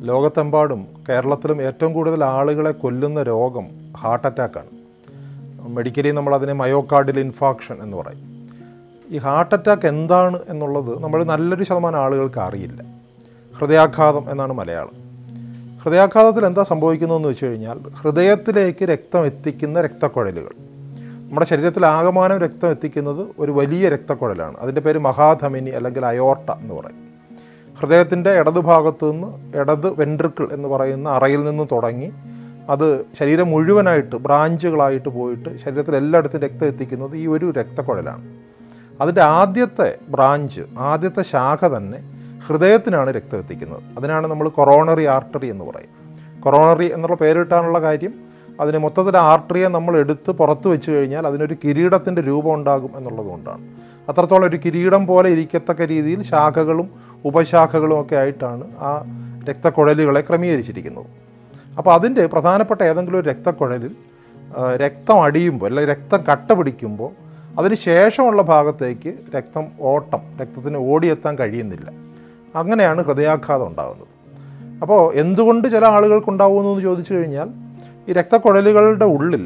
ലോകത്തെമ്പാടും കേരളത്തിലും ഏറ്റവും കൂടുതൽ ആളുകളെ കൊല്ലുന്ന രോഗം ഹാർട്ട് അറ്റാക്കാണ്. മെഡിക്കലി നമ്മൾ അതിനെ മയോകാർഡിൽ ഇൻഫാക്ഷൻ എന്ന് പറയും. ഈ ഹാർട്ട് അറ്റാക്ക് എന്താണ് എന്നുള്ളത് നമ്മൾ നല്ലൊരു ശതമാനം ആളുകൾക്ക് അറിയില്ല. ഹൃദയാഘാതം എന്നാണ് മലയാളം. ഹൃദയാഘാതത്തിൽ എന്താ സംഭവിക്കുന്നതെന്ന് വെച്ച് കഴിഞ്ഞാൽ ഹൃദയത്തിലേക്ക് രക്തം എത്തിക്കുന്ന രക്തക്കുഴലുകൾ. നമ്മുടെ ശരീരത്തിൽ ആകമാനം രക്തം എത്തിക്കുന്നത് ഒരു വലിയ രക്തക്കുഴലാണ്. അതിന്റെ പേര് മഹാധമിനി അല്ലെങ്കിൽ അയോർട്ട എന്ന് പറയും. ഹൃദയത്തിന്റെ ഇടതുഭാഗത്തു നിന്ന് ഇടത് വെൻട്രിക്കിൾ എന്ന് പറയുന്ന അറയിൽ നിന്ന് തുടങ്ങി അത് ശരീരം മുഴുവനായിട്ട് ബ്രാഞ്ചുകളായിട്ട് പോയിട്ട് ശരീരത്തിൽ എല്ലായിടത്തും രക്തം എത്തിക്കുന്നത് ഈ ഒരു രക്തക്കുഴലാണ്. അതിന്റെ ആദ്യത്തെ ബ്രാഞ്ച് ആദ്യത്തെ ശാഖ തന്നെ ഹൃദയത്തിനാണ് രക്തം എത്തിക്കുന്നത്. അതിനാണ് നമ്മൾ കൊറോണറി ആർട്ടറി എന്ന് പറയും. കൊറോണറി എന്നുള്ള പേരിട്ടാനുള്ള കാര്യം അതിന് മൊത്തത്തിൽ ആർട്ടറിയെ നമ്മൾ എടുത്ത് പുറത്ത് വെച്ച് കഴിഞ്ഞാൽ അതിനൊരു കിരീടത്തിന്റെ രൂപം ഉണ്ടാകും എന്നുള്ളതുകൊണ്ടാണ് അത്രത്തോളം ഒരു കിരീടം പോലെ ഇരിക്കത്തക്ക രീതിയിൽ ശാഖകളും ഉപശാഖകളും ഒക്കെ ആയിട്ടാണ് ആ രക്തക്കുഴലുകളെ ക്രമീകരിച്ചിരിക്കുന്നത്. അപ്പോൾ അതിന്റെ പ്രധാനപ്പെട്ട ഏതെങ്കിലും ഒരു രക്തക്കുഴലിൽ രക്തം അടിയുമ്പോൾ അല്ലെങ്കിൽ രക്തം കട്ട പിടിക്കുമ്പോൾ അതിന് ശേഷമുള്ള ഭാഗത്തേക്ക് രക്തം ഓട്ടം രക്തത്തിന് ഓടിയെത്താൻ കഴിയുന്നില്ല. അങ്ങനെയാണ് ഹൃദയാഘാതം ഉണ്ടാകുന്നത്. അപ്പോൾ എന്തുകൊണ്ട് ചില ആളുകൾക്കുണ്ടാവുമെന്ന് ചോദിച്ചു കഴിഞ്ഞാൽ ഈ രക്തക്കുഴലുകളുടെ ഉള്ളിൽ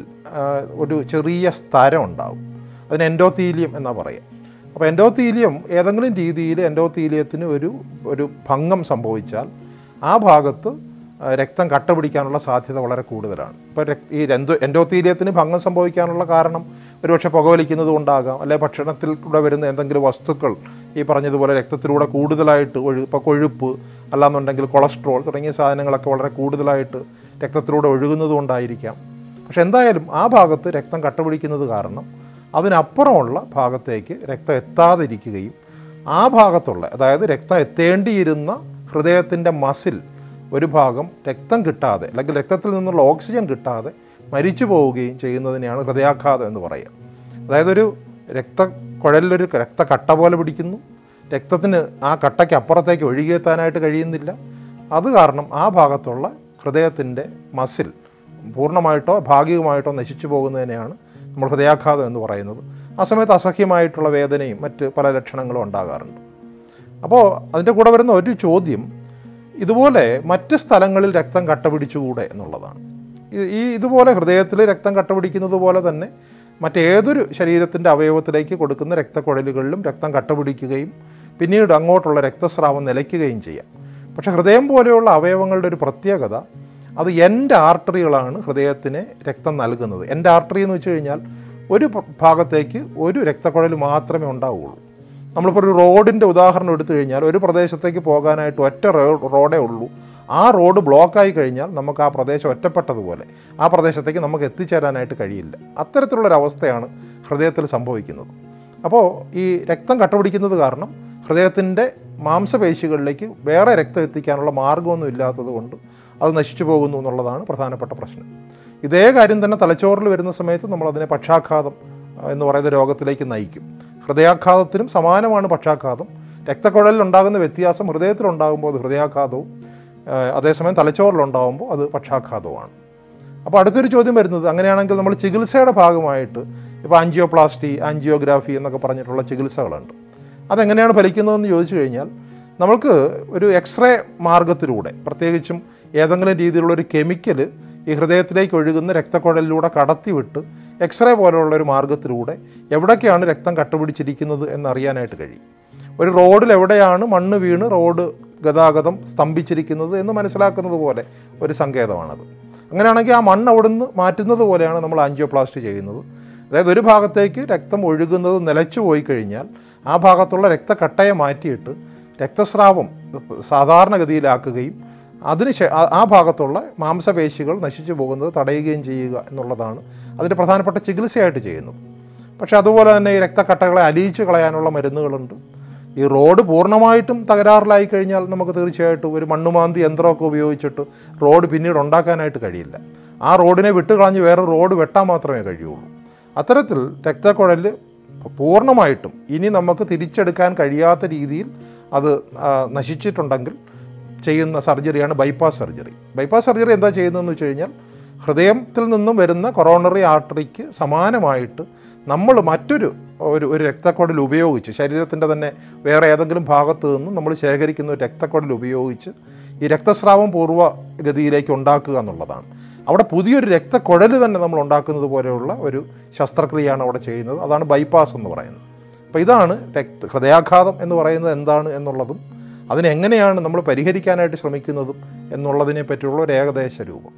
ഒരു ചെറിയ സ്ഥരം ഉണ്ടാകും അതിന് എൻഡോത്തീലിയം എന്നാ പറയുക അപ്പോൾ എൻഡോത്തീലിയം ഏതെങ്കിലും രീതിയിൽ എൻഡോത്തീലിയത്തിന് ഒരു ഒരു ഭംഗം സംഭവിച്ചാൽ ആ ഭാഗത്ത് രക്തം കട്ട പിടിക്കാനുള്ള സാധ്യത വളരെ കൂടുതലാണ്. ഇപ്പോൾ ഈ എന്തോ എൻഡോത്തീരിയത്തിന് ഭംഗം സംഭവിക്കാനുള്ള കാരണം ഒരുപക്ഷെ പുകവലിക്കുന്നത് കൊണ്ടാകാം അല്ലെങ്കിൽ ഭക്ഷണത്തിൽ കൂടെ വരുന്ന എന്തെങ്കിലും വസ്തുക്കൾ ഈ പറഞ്ഞതുപോലെ രക്തത്തിലൂടെ കൂടുതലായിട്ട് ഒഴു ഇപ്പോൾ കൊഴുപ്പ് അല്ലാന്നുണ്ടെങ്കിൽ കൊളസ്ട്രോൾ തുടങ്ങിയ സാധനങ്ങളൊക്കെ വളരെ കൂടുതലായിട്ട് രക്തത്തിലൂടെ ഒഴുകുന്നത് കൊണ്ടായിരിക്കാം. പക്ഷെ എന്തായാലും ആ ഭാഗത്ത് രക്തം കട്ടപിടിക്കുന്നത് കാരണം അതിനപ്പുറമുള്ള ഭാഗത്തേക്ക് രക്തം എത്താതിരിക്കുകയും ആ ഭാഗത്തുള്ള അതായത് രക്തം എത്തേണ്ടിയിരുന്ന ഹൃദയത്തിന്റെ മസിൽ ഒരു ഭാഗം രക്തം കിട്ടാതെ അല്ലെങ്കിൽ രക്തത്തിൽ നിന്നുള്ള ഓക്സിജൻ കിട്ടാതെ മരിച്ചു പോവുകയും ചെയ്യുന്നതിനെയാണ് ഹൃദയാഘാതം എന്ന് പറയുക. അതായത് ഒരു രക്ത കുഴലിലൊരു രക്തക്കട്ട പോലെ പിടിക്കുന്നു. രക്തത്തിന് ആ കട്ടയ്ക്ക് അപ്പുറത്തേക്ക് ഒഴുകിയെത്താനായിട്ട് കഴിയുന്നില്ല. അത് കാരണം ആ ഭാഗത്തുള്ള ഹൃദയത്തിന്റെ മസിൽ പൂർണമായിട്ടോ ഭാഗികമായിട്ടോ നശിച്ചു പോകുന്നതിനെയാണ് നമ്മൾ ഹൃദയാഘാതം എന്ന് പറയുന്നത്. ആ സമയത്ത് അസഹ്യമായിട്ടുള്ള വേദനയും മറ്റ് പല ലക്ഷണങ്ങളും ഉണ്ടാകാറുണ്ട്. അപ്പോൾ അതിന്റെ കൂടെ വരുന്ന ഒരു ചോദ്യം ഇതുപോലെ മറ്റ് സ്ഥലങ്ങളിൽ രക്തം കട്ട പിടിച്ചുകൂടെ എന്നുള്ളതാണ്. ഈ- ഇതുപോലെ ഹൃദയത്തിൽ രക്തം കട്ട പിടിക്കുന്നത് പോലെ തന്നെ മറ്റേതൊരു ശരീരത്തിന്റെ അവയവത്തിലേക്ക് കൊടുക്കുന്ന രക്തക്കുഴലുകളിലും രക്തം കട്ട പിടിക്കുകയും പിന്നീട് അങ്ങോട്ടുള്ള രക്തസ്രാവം നിലയ്ക്കുകയും ചെയ്യാം. പക്ഷേ ഹൃദയം പോലെയുള്ള അവയവങ്ങളുടെ ഒരു പ്രത്യേകത അത് എന്റെ ആർട്ടറികളാണ് ഹൃദയത്തിന് രക്തം നൽകുന്നത്. എന്റെ ആർട്ടറി എന്ന് വെച്ച് കഴിഞ്ഞാൽ ഒരു ഭാഗത്തേക്ക് ഒരു രക്തക്കുഴൽ മാത്രമേ ഉണ്ടാവുകയുള്ളൂ നമ്മളിപ്പോൾ ഒരു റോഡിന്റെ ഉദാഹരണം എടുത്തു കഴിഞ്ഞാൽ ഒരു പ്രദേശത്തേക്ക് പോകാനായിട്ട് ഒറ്റ റോഡേ ഉള്ളൂ. ആ റോഡ് ബ്ലോക്കായി കഴിഞ്ഞാൽ നമുക്ക് ആ പ്രദേശം ഒറ്റപ്പെട്ടതുപോലെ ആ പ്രദേശത്തേക്ക് നമുക്ക് എത്തിച്ചേരാനായിട്ട് കഴിയില്ല. അത്തരത്തിലുള്ളൊരവസ്ഥയാണ് ഹൃദയത്തിൽ സംഭവിക്കുന്നത്. അപ്പോൾ ഈ രക്തം കട്ടപിടിക്കുന്നത് കാരണം ഹൃദയത്തിന്റെ മാംസപേശികളിലേക്ക് വേറെ രക്തം എത്തിക്കാനുള്ള മാർഗമൊന്നും ഇല്ലാത്തത് കൊണ്ട് അത് നശിച്ചു പോകുന്നു എന്നുള്ളതാണ് പ്രധാനപ്പെട്ട പ്രശ്നം. ഇതേ കാര്യം തന്നെ തലച്ചോറിൽ വരുന്ന സമയത്ത് നമ്മളതിനെ പക്ഷാഘാതം എന്ന് പറയുന്ന രോഗത്തിലേക്ക് നയിക്കും. ഹൃദയാഘാതത്തിനും സമാനമാണ് പക്ഷാഘാതം. രക്തക്കുഴലിൽ ഉണ്ടാകുന്ന വ്യത്യാസം ഹൃദയത്തിലുണ്ടാകുമ്പോൾ അത് ഹൃദയാഘാതവും അതേസമയം തലച്ചോറിലുണ്ടാകുമ്പോൾ അത് പക്ഷാഘാതവുമാണ്. അപ്പോൾ അടുത്തൊരു ചോദ്യം വരുന്നത് അങ്ങനെയാണെങ്കിൽ നമ്മൾ ചികിത്സയുടെ ഭാഗമായിട്ട് ഇപ്പോൾ ആൻജിയോപ്ലാസ്റ്റി ആൻജിയോഗ്രാഫി എന്നൊക്കെ പറഞ്ഞിട്ടുള്ള ചികിത്സകളുണ്ട്. അതെങ്ങനെയാണ് ഫലിക്കുന്നതെന്ന് ചോദിച്ചു കഴിഞ്ഞാൽ നമ്മൾക്ക് ഒരു എക്സ്റേ മാർഗത്തിലൂടെ പ്രത്യേകിച്ചും ഏതെങ്കിലും രീതിയിലുള്ള ഒരു കെമിക്കൽ ഈ ഹൃദയത്തിലേക്ക് ഒഴുകുന്ന രക്തക്കുഴലിലൂടെ കടത്തിവിട്ട് എക്സ്റേ പോലെയുള്ള ഒരു മാർഗത്തിലൂടെ എവിടേക്കാണ് രക്തം കട്ടുപിടിച്ചിരിക്കുന്നത് എന്നറിയാനായിട്ട് കഴിയും. ഒരു റോഡിൽ എവിടെയാണ് മണ്ണ് വീണ് റോഡ് ഗതാഗതം സ്തംഭിച്ചിരിക്കുന്നത് എന്ന് മനസ്സിലാക്കുന്നത് പോലെ ഒരു സങ്കേതമാണത്. അങ്ങനെയാണെങ്കിൽ ആ മണ്ണ് അവിടുന്ന് മാറ്റുന്നത് പോലെയാണ് നമ്മൾ ആൻജിയോപ്ലാസ്റ്റി ചെയ്യുന്നത്. അതായത് ഒരു ഭാഗത്തേക്ക് രക്തം ഒഴുകുന്നത് നിലച്ചു പോയി കഴിഞ്ഞാൽ ആ ഭാഗത്തുള്ള രക്തക്കട്ടയെ മാറ്റിയിട്ട് രക്തസ്രാവം സാധാരണഗതിയിലാക്കുകയും അതിന് ആ- ഭാഗത്തുള്ള മാംസപേശികൾ നശിച്ചു പോകുന്നത് തടയുകയും ചെയ്യുക എന്നുള്ളതാണ് അതിന്റെ പ്രധാനപ്പെട്ട ചികിത്സയായിട്ട് ചെയ്യുന്നത്. പക്ഷേ അതുപോലെ തന്നെ ഈ രക്തക്കട്ടകളെ അലിയിച്ച് കളയാനുള്ള മരുന്നുകളുണ്ട്. ഈ റോഡ് പൂർണമായിട്ടും തകരാറിലായി കഴിഞ്ഞാൽ നമുക്ക് തീർച്ചയായിട്ടും ഒരു മണ്ണുമാന്തി യന്ത്രമൊക്കെ ഉപയോഗിച്ചിട്ട് റോഡ് പിന്നീട് ഉണ്ടാക്കാനായിട്ട് കഴിയില്ല. ആ റോഡിനെ വിട്ടുകളഞ്ഞ് വേറെ റോഡ് വെട്ടാൻ മാത്രമേ കഴിയുള്ളൂ. അത്തരത്തിൽ രക്തക്കുഴൽ പൂർണമായിട്ടും ഇനി നമുക്ക് തിരിച്ചെടുക്കാൻ കഴിയാത്ത രീതിയിൽ അത് നശിച്ചിട്ടുണ്ടെങ്കിൽ ചെയ്യുന്ന സർജറിയാണ് ബൈപ്പാസ് സർജറി. ബൈപ്പാസ് സർജറി എന്താ ചെയ്യുന്നതെന്ന് വെച്ച് കഴിഞ്ഞാൽ ഹൃദയത്തിൽ നിന്നും വരുന്ന കൊറോണറി ആർട്ടറിക്ക് സമാനമായിട്ട് നമ്മൾ മറ്റൊരു ഒരു ഒരു രക്തക്കുഴൽ ഉപയോഗിച്ച് ശരീരത്തിന്റെ തന്നെ വേറെ ഏതെങ്കിലും ഭാഗത്ത് നിന്നും നമ്മൾ ശേഖരിക്കുന്ന ഒരു രക്തക്കുഴൽ ഉപയോഗിച്ച് ഈ രക്തസ്രാവം പൂർവഗതിയിലേക്ക് ഉണ്ടാക്കുക എന്നുള്ളതാണ്. അവിടെ പുതിയൊരു രക്തക്കുഴൽ തന്നെ നമ്മൾ ഉണ്ടാക്കുന്നത് പോലെയുള്ള ഒരു ശസ്ത്രക്രിയയാണ് അവിടെ ചെയ്യുന്നത്. അതാണ് ബൈപ്പാസ് എന്ന് പറയുന്നത്. അപ്പോൾ ഇതാണ് രക്ത ഹൃദയാഘാതം എന്ന് പറയുന്നത് എന്താണ് എന്നുള്ളതും അതിനെങ്ങനെയാണ് നമ്മൾ പരിഹരിക്കാനായിട്ട് ശ്രമിക്കുന്നതും എന്നുള്ളതിനെ പറ്റിയുള്ള ഒരു ഏകദേശ രൂപം.